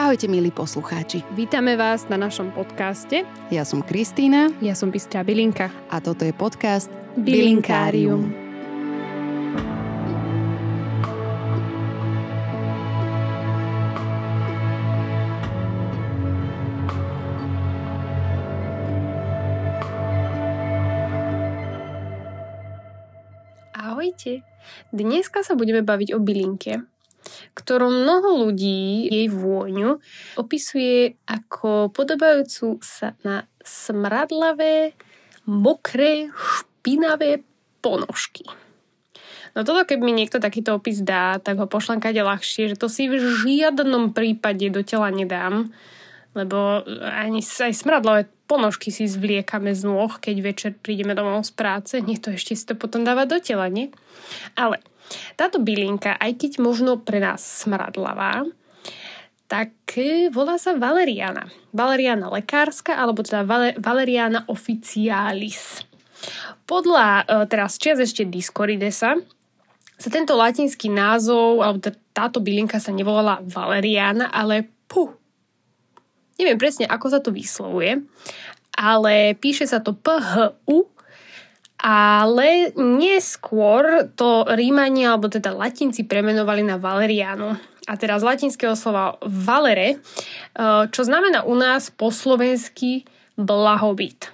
Ahojte milí poslucháči. Vítame vás na našom podcaste. Ja som Kristýna. Ja som Bystrá Bilinka. A toto je podcast Bilinkárium. Ahojte. Dneska sa budeme baviť o bylinke, ktorú mnoho ľudí jej vôňu opisuje ako podobajúcu sa na smradlavé, mokré, špinavé ponožky. No toto, keď mi niekto takýto opis dá, tak ho pošlem kade ľahšie, že to si v žiadnom prípade do tela nedám, lebo ani aj smradlové ponožky si zvliekame z nôh, keď večer prídeme domov z práce. Nie to ešte si to potom dáva do tela, nie? Ale táto bylinka, aj keď možno pre nás smradlavá, tak e, volá sa valeriana. Valeriana lekárska, alebo teda valeriana officialis. Podľa e, teraz čias ešte Discoridesa sa tento latinský názov, alebo táto bylinka sa nevolala valeriana, ale puh. Neviem presne, ako sa to vyslovuje, ale píše sa to PHU ale neskôr to Rímani, alebo teda latinci premenovali na Valerianu. A teraz latinského slova valere, e, čo znamená u nás po slovensky blahobyt.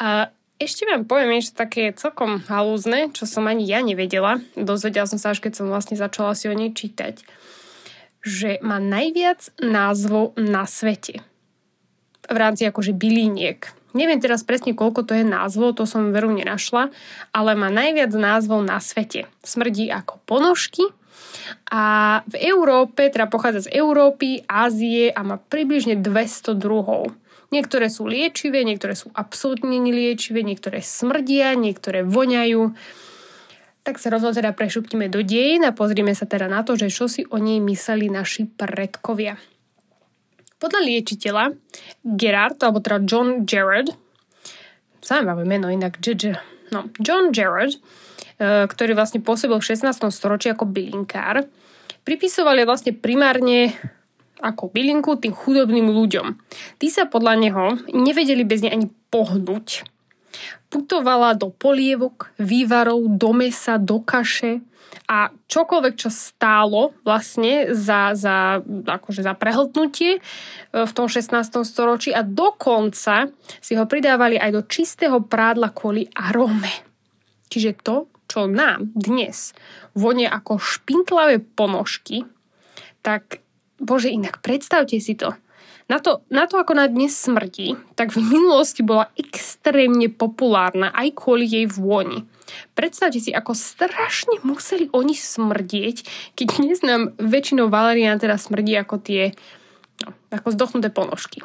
A ešte vám poviem niečo také celkom halúzne, čo som ani ja nevedela. Dozvedela som sa až keď som vlastne začala si o nej čítať. Že má najviac názvov na svete. V rámci akože byliniek. Neviem teraz presne, koľko to je názvov, to som veru nenašla, ale má najviac názvov na svete. Smrdí ako ponožky a v Európe, teda pochádza z Európy, Ázie a má približne 200 druhov. Niektoré sú liečivé, niektoré sú absolútne neliečivé, niektoré smrdia, niektoré voňajú. Tak sa rovno teda prešupneme do dejín a pozrieme sa teda na to, že čo si o nej mysleli naši predkovia. Podľa liečiteľa Gerard, alebo teda John Gerard, zaujímavé meno inak, JJ, no, John Gerard, e, ktorý vlastne pôsobil v 16. storočí ako bylinkár, pripisovali vlastne primárne ako bylinku tým chudobným ľuďom. Tí sa podľa neho nevedeli bez nej ani pohnúť. Putovala do polievok, vývarov, do mesa, do kaše, a čokoľvek, čo stálo vlastne za, za, akože za prehltnutie e, v tom 16. storočí a dokonca si ho pridávali aj do čistého prádla kvôli aróme. Čiže to, čo nám dnes vonie ako špintlavé ponožky, tak bože, inak predstavte si to. Na to, na to, ako na dnes smrdí, tak v minulosti bola extrémne populárna aj kvôli jej vôni. Predstavte si, ako strašne museli oni smrdieť, keď dnes nám väčšinou valerián teda smrdí ako tie, no, ako zdochnuté ponožky.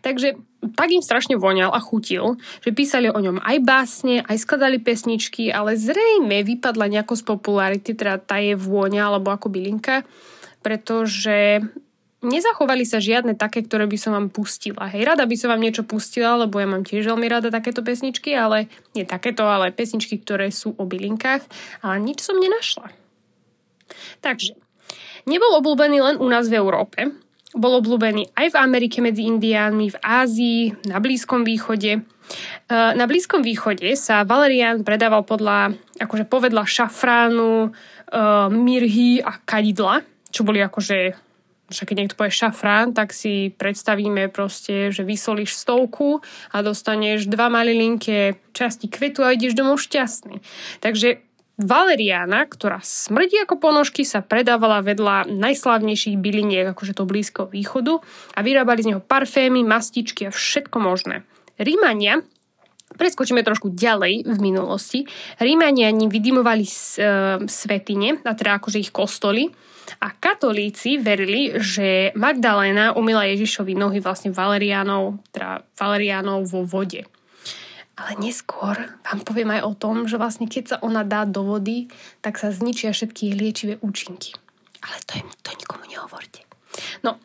Takže tak im strašne voňal a chutil, že písali o ňom aj básne, aj skladali pesničky, ale zrejme vypadla nejako z popularity, teda tá je vôňa alebo ako bylinka, pretože nezachovali sa žiadne také, ktoré by som vám pustila. Hej, rada by som vám niečo pustila, lebo ja mám tiež veľmi rada takéto pesničky, ale nie takéto, ale pesničky, ktoré sú o bylinkách, ale nič som nenašla. Takže, nebol obľúbený len u nás v Európe, bol obľúbený aj v Amerike medzi Indiánmi, v Ázii, na Blízkom východe. E, na Blízkom východe sa valerián predával podľa, akože povedla šafránu, e, mirhy a kadidla, čo boli akože však keď niekto povie šafrán, tak si predstavíme proste, že vysolíš stovku a dostaneš dva malilinké časti kvetu a ideš domov šťastný. Takže Valeriana, ktorá smrdí ako ponožky, sa predávala vedľa najslávnejších byliniek, akože to Blízkoho východu a vyrábali z neho parfémy, mastičky a všetko možné. Rímania Preskočíme trošku ďalej v minulosti. Rímania ním vydimovali e, svetine, a teda akože ich kostoly, a katolíci verili, že Magdaléna umila Ježišovi nohy vlastne valeriánov, teda valeriánov vo vode. Ale neskôr vám poviem aj o tom, že vlastne keď sa ona dá do vody, tak sa zničia všetky jej liečivé účinky. Ale to, im, to nikomu nehovorte. No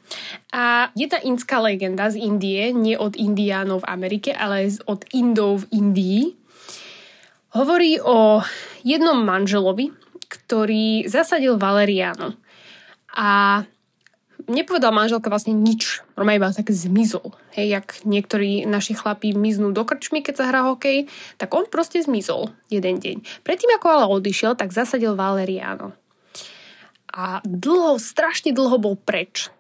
a je tá inská legenda z Indie, nie od Indiánov v Amerike, ale od Indov v Indii. Hovorí o jednom manželovi, ktorý zasadil valeriánu. A nepovedal manželka vlastne nič. Roma iba tak zmizol. Hej, jak niektorí naši chlapí miznú do krčmy, keď sa hrá hokej, tak on proste zmizol jeden deň. Predtým, ako ale odišiel, tak zasadil Valeriano. A dlho, strašne dlho bol preč.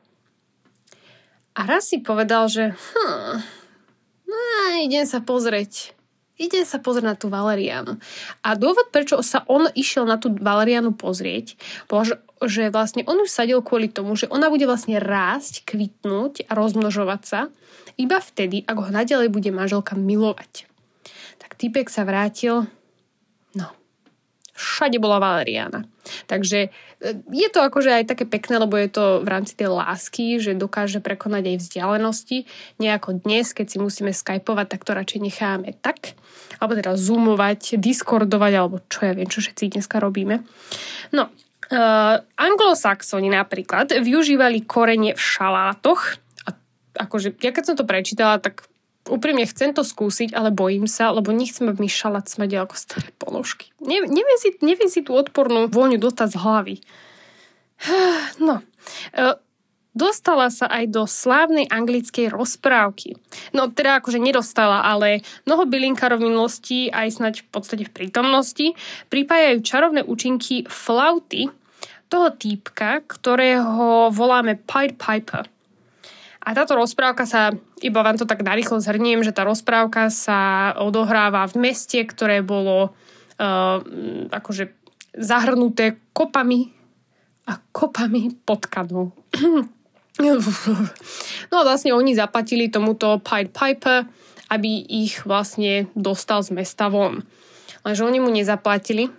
A raz si povedal, že hm, no, idem sa pozrieť ide sa pozrieť na tú Valerianu. A dôvod, prečo sa on išiel na tú Valerianu pozrieť, bol, že, vlastne on už sadil kvôli tomu, že ona bude vlastne rásť, kvitnúť a rozmnožovať sa iba vtedy, ak ho nadalej bude manželka milovať. Tak typek sa vrátil, všade bola Valeriana. Takže e, je to akože aj také pekné, lebo je to v rámci tej lásky, že dokáže prekonať aj vzdialenosti. Nejako dnes, keď si musíme skypovať, tak to radšej necháme tak. Alebo teda zoomovať, diskordovať, alebo čo ja viem, čo všetci dneska robíme. No, uh, anglosaxoni napríklad využívali korenie v šalátoch. A akože, ja keď som to prečítala, tak úprimne chcem to skúsiť, ale bojím sa, lebo nechcem, aby mi šalát smedel ako staré ponožky. Ne, neviem, si, neviem si tú odpornú vôňu dostať z hlavy. No, e, dostala sa aj do slávnej anglickej rozprávky. No teda akože nedostala, ale mnoho bylinkárov v minulosti, aj snať v podstate v prítomnosti, pripájajú čarovné účinky flauty toho týpka, ktorého voláme Pied Piper. A táto rozprávka sa, iba vám to tak narýchlo zhrniem, že tá rozprávka sa odohráva v meste, ktoré bolo uh, akože zahrnuté kopami a kopami potkanov. no a vlastne oni zaplatili tomuto Pied Piper, aby ich vlastne dostal z mesta von. Lenže oni mu nezaplatili,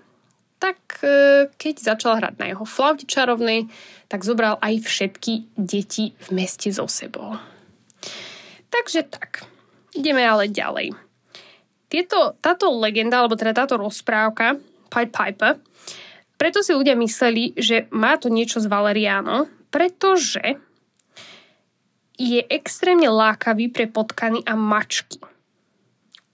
tak uh, keď začal hrať na jeho flaute čarovnej, tak zobral aj všetky deti v meste so sebou. Takže tak, ideme ale ďalej. Tieto, táto legenda, alebo teda táto rozprávka, Pied Piper, preto si ľudia mysleli, že má to niečo z Valeriano, pretože je extrémne lákavý pre potkany a mačky.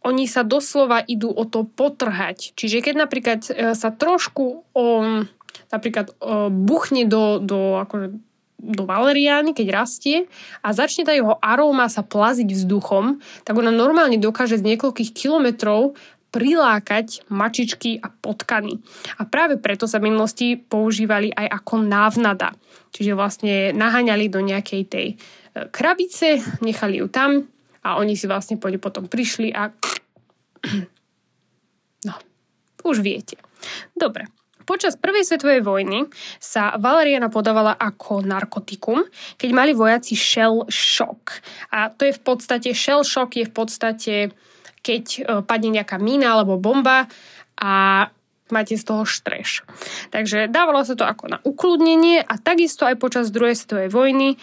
Oni sa doslova idú o to potrhať. Čiže keď napríklad e, sa trošku um, napríklad uh, buchne do, do, akože, do valeriány, keď rastie a začne tá jeho aróma sa plaziť vzduchom, tak ona normálne dokáže z niekoľkých kilometrov prilákať mačičky a potkany. A práve preto sa v minulosti používali aj ako návnada. Čiže vlastne naháňali do nejakej tej e, krabice, nechali ju tam a oni si vlastne potom prišli a no, už viete. Dobre, Počas prvej svetovej vojny sa valeriana podávala ako narkotikum, keď mali vojaci shell shock. A to je v podstate, shell shock je v podstate, keď e, padne nejaká mína alebo bomba a máte z toho štreš. Takže dávalo sa to ako na ukludnenie a takisto aj počas druhej svetovej vojny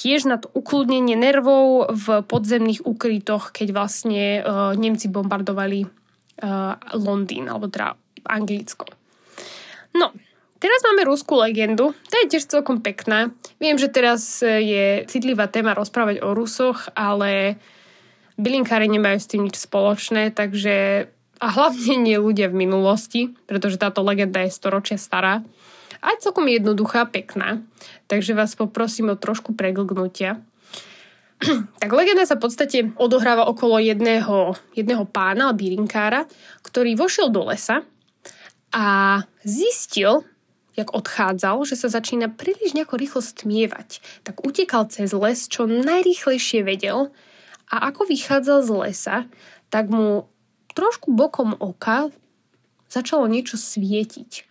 tiež na to ukludnenie nervov v podzemných ukrytoch, keď vlastne uh, Nemci bombardovali uh, Londýn, alebo teda Anglicko. No, teraz máme ruskú legendu. To je tiež celkom pekná. Viem, že teraz e, je citlivá téma rozprávať o Rusoch, ale bylinkári nemajú s tým nič spoločné, takže a hlavne nie ľudia v minulosti, pretože táto legenda je storočia stará. A celkom jednoduchá, pekná. Takže vás poprosím o trošku preglgnutia. tak legenda sa v podstate odohráva okolo jedného, jedného pána, bylinkára, ktorý vošiel do lesa a zistil, jak odchádzal, že sa začína príliš nejako rýchlo stmievať. Tak utekal cez les, čo najrýchlejšie vedel a ako vychádzal z lesa, tak mu trošku bokom oka začalo niečo svietiť.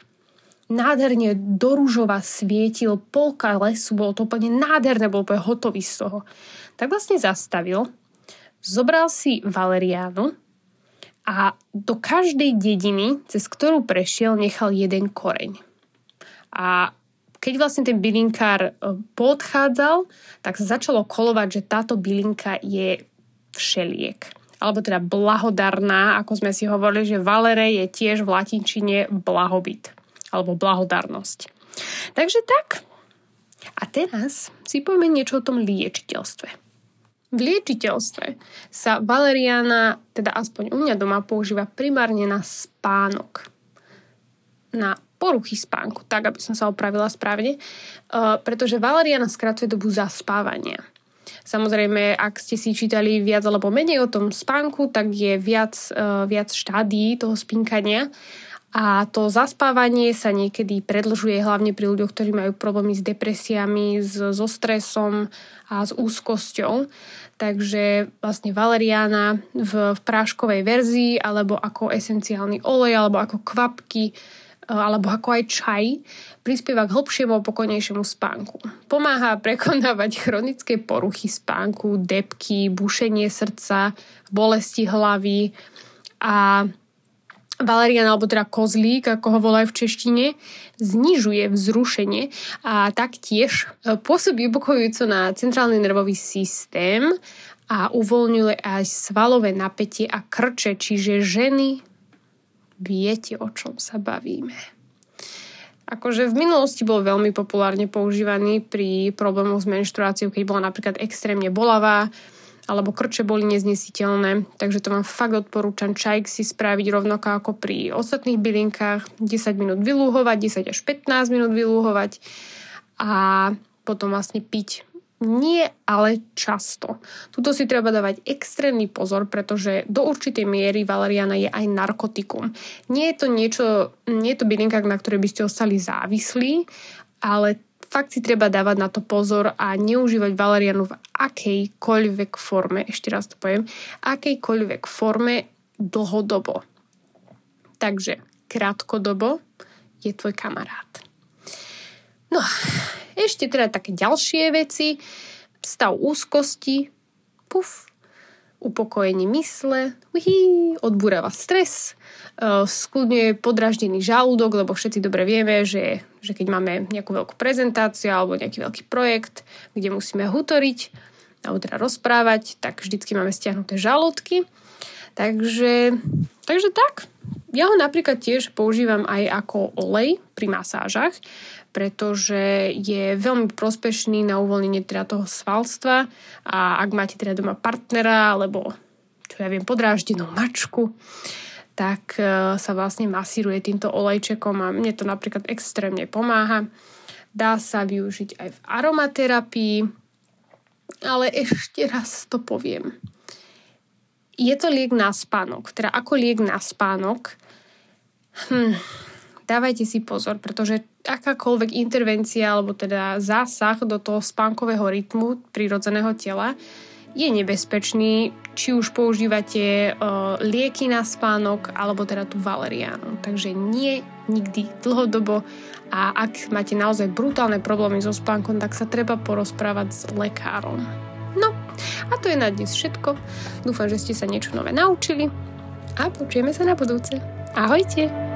Nádherne do rúžova svietil, polka lesu, bolo to úplne nádherné, bol úplne hotový z toho. Tak vlastne zastavil, zobral si valeriánu, a do každej dediny, cez ktorú prešiel, nechal jeden koreň. A keď vlastne ten bylinkár e, podchádzal, tak sa začalo kolovať, že táto bylinka je všeliek. Alebo teda blahodarná, ako sme si hovorili, že valere je tiež v latinčine blahobyt. Alebo blahodarnosť. Takže tak. A teraz si poďme niečo o tom liečiteľstve. V liečiteľstve sa valeriana, teda aspoň u mňa doma, používa primárne na spánok. Na poruchy spánku, tak aby som sa opravila správne, uh, pretože valeriana skracuje dobu zaspávania. Samozrejme, ak ste si čítali viac alebo menej o tom spánku, tak je viac, uh, viac štádí toho spínkania a to zaspávanie sa niekedy predlžuje hlavne pri ľuďoch, ktorí majú problémy s depresiami, so stresom a s úzkosťou. Takže vlastne valeriána v, v práškovej verzii alebo ako esenciálny olej alebo ako kvapky alebo ako aj čaj prispieva k hlbšiemu a pokojnejšiemu spánku. Pomáha prekonávať chronické poruchy spánku, depky, bušenie srdca, bolesti hlavy a valerian alebo teda kozlík, ako ho volajú v češtine, znižuje vzrušenie a taktiež e, pôsobí upokojujúco na centrálny nervový systém a uvoľňuje aj svalové napätie a krče, čiže ženy viete, o čom sa bavíme. Akože v minulosti bol veľmi populárne používaný pri problémoch s menštruáciou, keď bola napríklad extrémne bolavá, alebo krče boli neznesiteľné, takže to vám fakt odporúčam čajk si spraviť rovnako ako pri ostatných bylinkách, 10 minút vylúhovať, 10 až 15 minút vylúhovať a potom vlastne piť nie, ale často. Tuto si treba dávať extrémny pozor, pretože do určitej miery valeriana je aj narkotikum. Nie je to niečo, nie je to bylinka, na ktorej by ste ostali závislí, ale fakt si treba dávať na to pozor a neužívať valerianu v akejkoľvek forme, ešte raz to poviem, akejkoľvek forme dlhodobo. Takže krátkodobo je tvoj kamarát. No, ešte teda také ďalšie veci. Stav úzkosti, puf, upokojenie mysle, uhí, odburáva stres, uh, skľudňuje podraždený žalúdok, lebo všetci dobre vieme, že, že keď máme nejakú veľkú prezentáciu alebo nejaký veľký projekt, kde musíme hutoriť alebo teda rozprávať, tak vždycky máme stiahnuté žalúdky. Takže, takže tak. Ja ho napríklad tiež používam aj ako olej pri masážach, pretože je veľmi prospešný na uvoľnenie teda toho svalstva a ak máte teda doma partnera alebo čo ja viem, podráždenú mačku, tak e, sa vlastne masíruje týmto olejčekom a mne to napríklad extrémne pomáha. Dá sa využiť aj v aromaterapii, ale ešte raz to poviem. Je to liek na spánok, teda ako liek na spánok. Hm, dávajte si pozor, pretože akákoľvek intervencia alebo teda zásah do toho spánkového rytmu prirodzeného tela je nebezpečný, či už používate uh, lieky na spánok alebo teda tú valeriánu. Takže nie nikdy dlhodobo a ak máte naozaj brutálne problémy so spánkom, tak sa treba porozprávať s lekárom. No, a to je na dnes všetko. Dúfam, že ste sa niečo nové naučili a počujeme sa na budúce. Ahojte!